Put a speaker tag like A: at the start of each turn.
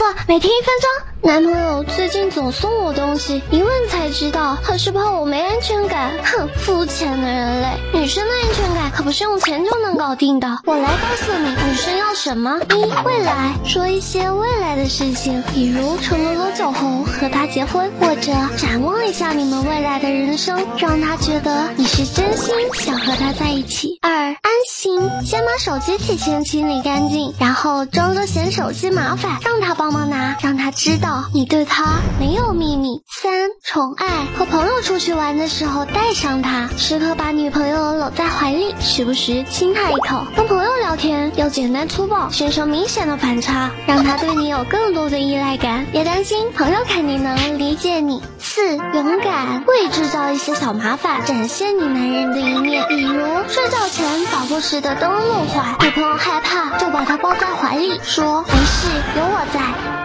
A: 错，每天一分钟。男朋友最近总送我东西，一问才知道他是怕我没安全感。哼，肤浅的人类，女生的安全感可不是用钱就能搞定的。我来告诉你，女生要什么？一未来，说一些未来的事情，比如承诺多久后和他结婚，或者展望一下你们未来的人生，让他觉得你是真心想和他在一起。二心，先把手机提前清理干净，然后装作嫌手机麻烦，让他帮忙拿，让他知道。你对他没有秘密。三宠爱，和朋友出去玩的时候带上他，时刻把女朋友搂在怀里，时不时亲她一口。跟朋友聊天要简单粗暴，形成明显的反差，让他对你有更多的依赖感。别担心，朋友肯定能理解你。四勇敢，会制造一些小麻烦，展现你男人的一面，比如睡觉前打不时的灯笼坏，女朋友害怕就把他抱在怀里，说没事，有我在。